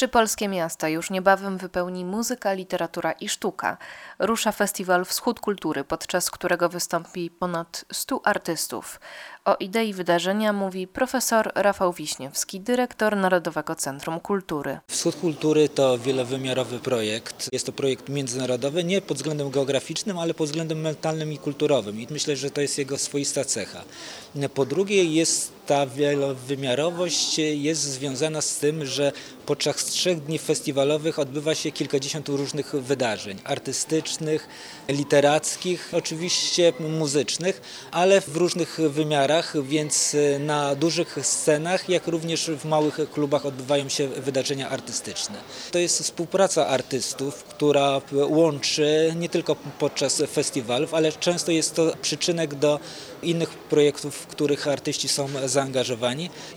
Trzy polskie miasta już niebawem wypełni muzyka, literatura i sztuka. Rusza festiwal Wschód Kultury, podczas którego wystąpi ponad 100 artystów. O idei wydarzenia mówi profesor Rafał Wiśniewski, dyrektor Narodowego Centrum Kultury. Wschód Kultury to wielowymiarowy projekt. Jest to projekt międzynarodowy, nie pod względem geograficznym, ale pod względem mentalnym i kulturowym. I myślę, że to jest jego swoista cecha. Po drugie jest ta wielowymiarowość jest związana z tym, że podczas trzech dni festiwalowych odbywa się kilkadziesiąt różnych wydarzeń artystycznych, literackich, oczywiście muzycznych, ale w różnych wymiarach, więc na dużych scenach, jak również w małych klubach odbywają się wydarzenia artystyczne. To jest współpraca artystów, która łączy nie tylko podczas festiwalów, ale często jest to przyczynek do innych projektów, w których artyści są zaangażowani.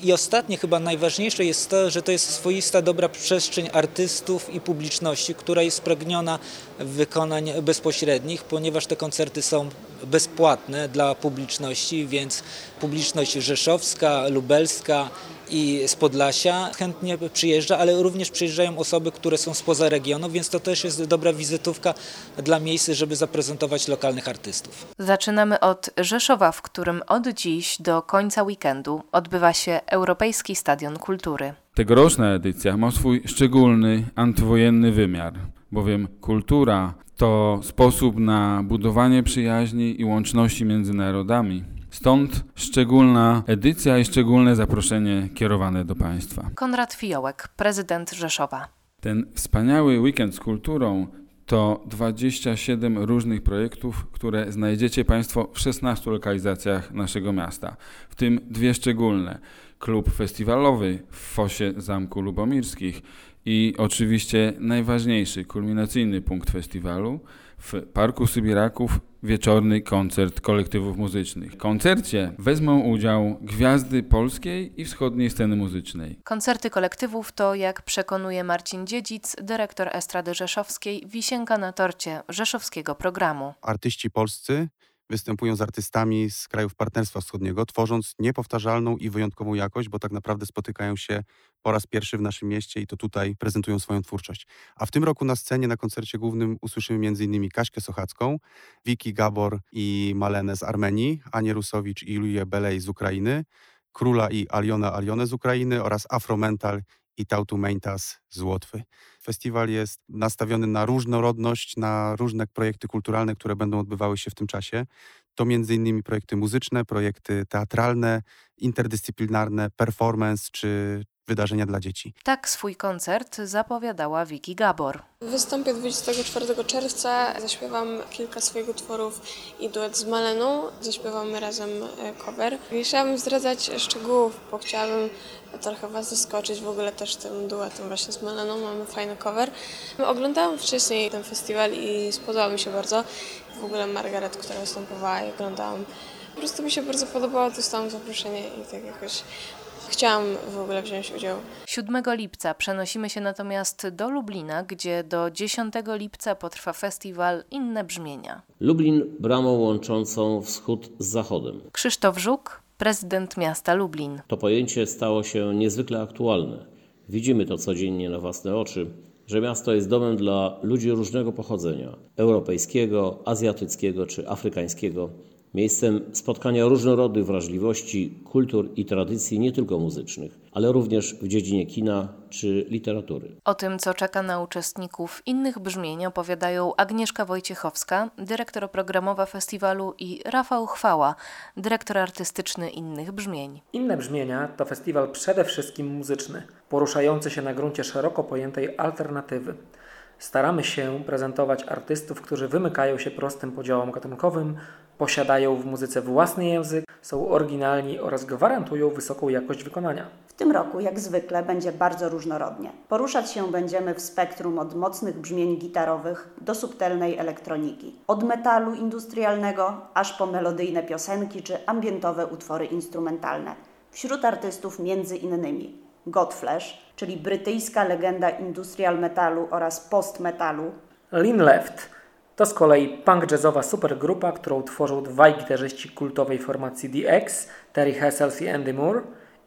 I ostatnie, chyba najważniejsze jest to, że to jest swoista dobra przestrzeń artystów i publiczności, która jest spragniona wykonań bezpośrednich, ponieważ te koncerty są bezpłatne dla publiczności, więc publiczność rzeszowska, lubelska, i z Podlasia chętnie przyjeżdża, ale również przyjeżdżają osoby, które są spoza regionu, więc to też jest dobra wizytówka dla miejsc, żeby zaprezentować lokalnych artystów. Zaczynamy od Rzeszowa, w którym od dziś do końca weekendu odbywa się Europejski Stadion Kultury. Tegoroczna edycja ma swój szczególny antywojenny wymiar, bowiem kultura to sposób na budowanie przyjaźni i łączności między narodami. Stąd szczególna edycja i szczególne zaproszenie kierowane do Państwa. Konrad Fiołek, prezydent Rzeszowa. Ten wspaniały weekend z kulturą to 27 różnych projektów, które znajdziecie Państwo w 16 lokalizacjach naszego miasta, w tym dwie szczególne. Klub festiwalowy w Fosie Zamku Lubomirskich i oczywiście najważniejszy, kulminacyjny punkt festiwalu w Parku Sybiraków wieczorny koncert kolektywów muzycznych. W koncercie wezmą udział gwiazdy polskiej i wschodniej sceny muzycznej. Koncerty kolektywów to, jak przekonuje Marcin Dziedzic, dyrektor Estrady Rzeszowskiej, wisienka na torcie rzeszowskiego programu. Artyści polscy występują z artystami z krajów Partnerstwa Wschodniego, tworząc niepowtarzalną i wyjątkową jakość, bo tak naprawdę spotykają się po raz pierwszy w naszym mieście i to tutaj prezentują swoją twórczość. A w tym roku na scenie, na koncercie głównym usłyszymy m.in. Kaśkę Sochacką, Wiki Gabor i Malenę z Armenii, Anię Rusowicz i Julię Belej z Ukrainy, Króla i Aliona Alionę z Ukrainy oraz Afromental i Tautu Meintas z Łotwy. Festiwal jest nastawiony na różnorodność, na różne projekty kulturalne, które będą odbywały się w tym czasie. To innymi projekty muzyczne, projekty teatralne, interdyscyplinarne, performance czy, wydarzenia dla dzieci. Tak swój koncert zapowiadała Wiki Gabor. Wystąpię 24 czerwca, zaśpiewam kilka swoich utworów i duet z Maleną. Zaśpiewamy razem e, cover. Nie chciałabym zdradzać szczegółów, bo chciałabym trochę Was zaskoczyć w ogóle też tym duetem właśnie z Maleną. Mamy fajny cover. Oglądałam wcześniej ten festiwal i spodobał mi się bardzo. W ogóle Margaret, która występowała i oglądałam. Po prostu mi się bardzo podobało, dostałam zaproszenie i tak jakoś chciałam w ogóle wziąć udział. 7 lipca przenosimy się natomiast do Lublina, gdzie do 10 lipca potrwa festiwal Inne Brzmienia. Lublin bramą łączącą wschód z zachodem. Krzysztof Żuk, prezydent miasta Lublin. To pojęcie stało się niezwykle aktualne. Widzimy to codziennie na własne oczy, że miasto jest domem dla ludzi różnego pochodzenia europejskiego, azjatyckiego czy afrykańskiego miejscem spotkania różnorodnych wrażliwości, kultur i tradycji nie tylko muzycznych, ale również w dziedzinie kina czy literatury. O tym, co czeka na uczestników innych brzmień opowiadają Agnieszka Wojciechowska, dyrektor programowa festiwalu i Rafał Chwała, dyrektor artystyczny innych brzmień. Inne brzmienia to festiwal przede wszystkim muzyczny, poruszający się na gruncie szeroko pojętej alternatywy. Staramy się prezentować artystów, którzy wymykają się prostym podziałom gatunkowym, posiadają w muzyce własny język, są oryginalni oraz gwarantują wysoką jakość wykonania. W tym roku, jak zwykle, będzie bardzo różnorodnie. Poruszać się będziemy w spektrum od mocnych brzmień gitarowych do subtelnej elektroniki. Od metalu industrialnego aż po melodyjne piosenki czy ambientowe utwory instrumentalne. Wśród artystów między innymi Godflesh, czyli brytyjska legenda industrial metalu oraz post metalu. Lin Left, To z kolei punk jazzowa supergrupa, którą tworzą dwaj gitarzyści kultowej formacji The X, Terry Hessels i Andy Moore,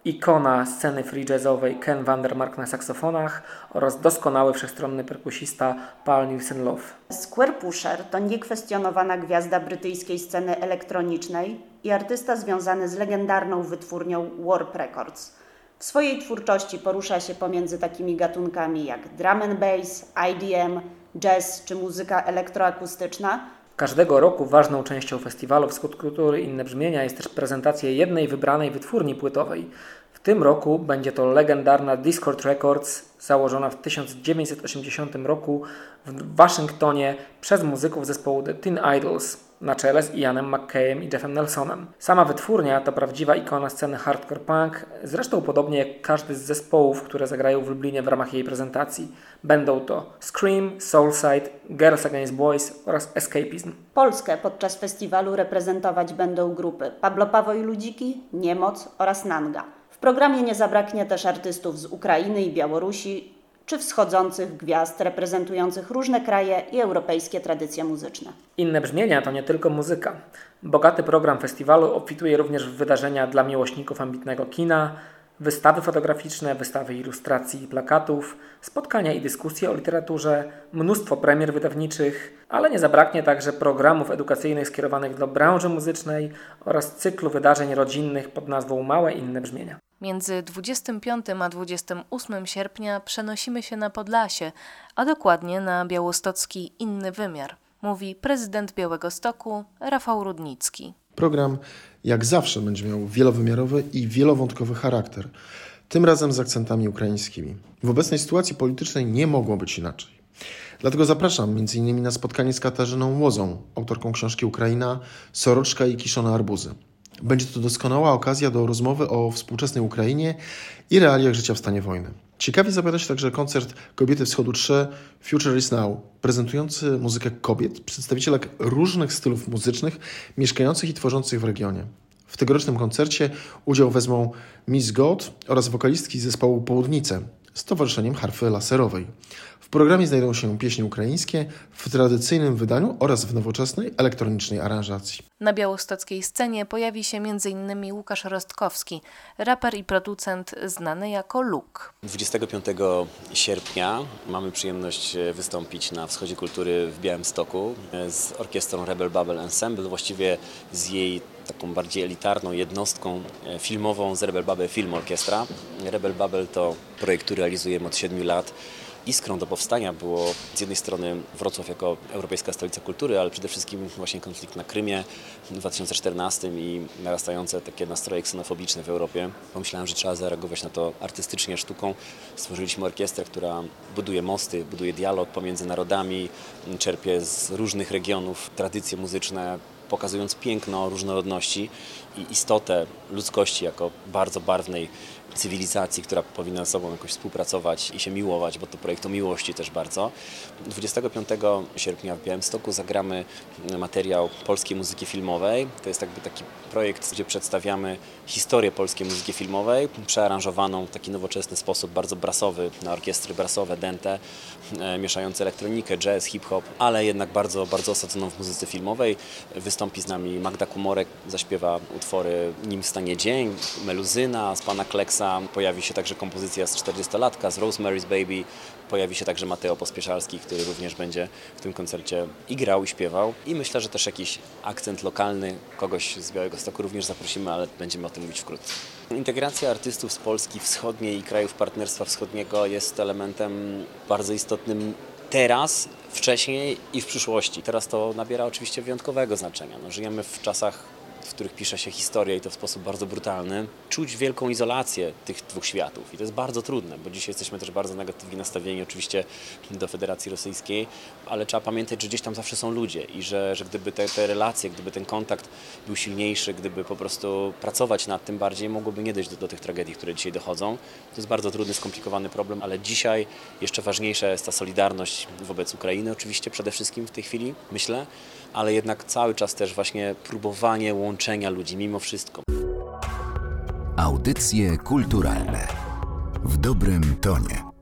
ikona sceny free jazzowej Ken Vandermark na saksofonach oraz doskonały wszechstronny perkusista Paul Nielsen Love. Square Pusher to niekwestionowana gwiazda brytyjskiej sceny elektronicznej i artysta związany z legendarną wytwórnią Warp Records. W swojej twórczości porusza się pomiędzy takimi gatunkami jak drum and bass, IDM, jazz czy muzyka elektroakustyczna. Każdego roku ważną częścią festiwalu Wschód Kultury Inne Brzmienia jest też prezentacja jednej wybranej wytwórni płytowej. W tym roku będzie to legendarna Discord Records, założona w 1980 roku w Waszyngtonie przez muzyków zespołu The Teen Idols na czele z Ianem McKayem i Jeffem Nelsonem. Sama wytwórnia to prawdziwa ikona sceny hardcore punk, zresztą podobnie jak każdy z zespołów, które zagrają w Lublinie w ramach jej prezentacji. Będą to Scream, Soulside, Girls Against Boys oraz Escapism. Polskę podczas festiwalu reprezentować będą grupy Pablo Pawo i Ludziki, Niemoc oraz Nanga. W programie nie zabraknie też artystów z Ukrainy i Białorusi, czy wschodzących gwiazd reprezentujących różne kraje i europejskie tradycje muzyczne. Inne brzmienia to nie tylko muzyka. Bogaty program festiwalu obfituje również w wydarzenia dla miłośników ambitnego kina, wystawy fotograficzne, wystawy ilustracji i plakatów, spotkania i dyskusje o literaturze, mnóstwo premier wydawniczych, ale nie zabraknie także programów edukacyjnych skierowanych do branży muzycznej oraz cyklu wydarzeń rodzinnych pod nazwą Małe Inne Brzmienia. Między 25 a 28 sierpnia przenosimy się na Podlasie, a dokładnie na białostocki inny wymiar, mówi prezydent Białego Stoku Rafał Rudnicki. Program jak zawsze będzie miał wielowymiarowy i wielowątkowy charakter, tym razem z akcentami ukraińskimi. W obecnej sytuacji politycznej nie mogło być inaczej. Dlatego zapraszam m.in. na spotkanie z Katarzyną Łozą, autorką książki Ukraina, Soroczka i Kiszone Arbuzy. Będzie to doskonała okazja do rozmowy o współczesnej Ukrainie i realiach życia w stanie wojny. Ciekawie zapowiada się także koncert Kobiety Wschodu 3 Future is Now, prezentujący muzykę kobiet, przedstawicielek różnych stylów muzycznych, mieszkających i tworzących w regionie. W tegorocznym koncercie udział wezmą Miss God oraz wokalistki zespołu Południce z towarzyszeniem harfy laserowej. W programie znajdą się pieśni ukraińskie w tradycyjnym wydaniu oraz w nowoczesnej elektronicznej aranżacji. Na białostockiej scenie pojawi się m.in. Łukasz Rostkowski, raper i producent znany jako Luke. 25 sierpnia mamy przyjemność wystąpić na Wschodzie Kultury w Białymstoku z orkiestrą Rebel Bubble Ensemble, właściwie z jej taką bardziej elitarną jednostką filmową z Rebel Bubble Film Orkiestra. Rebel Bubble to projekt, który realizujemy od 7 lat iskrą do powstania było z jednej strony Wrocław jako Europejska Stolica Kultury, ale przede wszystkim właśnie konflikt na Krymie w 2014 i narastające takie nastroje ksenofobiczne w Europie. Pomyślałem, że trzeba zareagować na to artystycznie, sztuką. Stworzyliśmy orkiestrę, która buduje mosty, buduje dialog pomiędzy narodami, czerpie z różnych regionów tradycje muzyczne, pokazując piękno różnorodności i istotę ludzkości jako bardzo barwnej cywilizacji, która powinna ze sobą jakoś współpracować i się miłować, bo to projekt o miłości też bardzo. 25 sierpnia w Białymstoku zagramy materiał polskiej muzyki filmowej. To jest jakby taki projekt, gdzie przedstawiamy historię polskiej muzyki filmowej, przearanżowaną w taki nowoczesny sposób, bardzo brasowy, na orkiestry brasowe, dente, mieszające elektronikę, jazz, hip-hop, ale jednak bardzo, bardzo osadzoną w muzyce filmowej. Z nami Magda Kumorek, zaśpiewa utwory Nim stanie dzień, Meluzyna z pana Kleksa, pojawi się także kompozycja z 40-latka, z Rosemary's Baby, pojawi się także Mateo Pospieszalski, który również będzie w tym koncercie i grał, i śpiewał. I myślę, że też jakiś akcent lokalny, kogoś z Białego Stoku również zaprosimy, ale będziemy o tym mówić wkrótce. Integracja artystów z Polski Wschodniej i krajów Partnerstwa Wschodniego jest elementem bardzo istotnym teraz, wcześniej i w przyszłości. Teraz to nabiera oczywiście wyjątkowego znaczenia. No, żyjemy w czasach w których pisze się historię i to w sposób bardzo brutalny, czuć wielką izolację tych dwóch światów. I to jest bardzo trudne, bo dzisiaj jesteśmy też bardzo negatywnie nastawieni oczywiście do Federacji Rosyjskiej, ale trzeba pamiętać, że gdzieś tam zawsze są ludzie i że, że gdyby te, te relacje, gdyby ten kontakt był silniejszy, gdyby po prostu pracować nad tym bardziej, mogłoby nie dojść do, do tych tragedii, które dzisiaj dochodzą. To jest bardzo trudny, skomplikowany problem, ale dzisiaj jeszcze ważniejsza jest ta solidarność wobec Ukrainy oczywiście przede wszystkim w tej chwili, myślę, ale jednak cały czas też właśnie próbowanie łączenia ludzi mimo wszystko. Audycje kulturalne w dobrym tonie.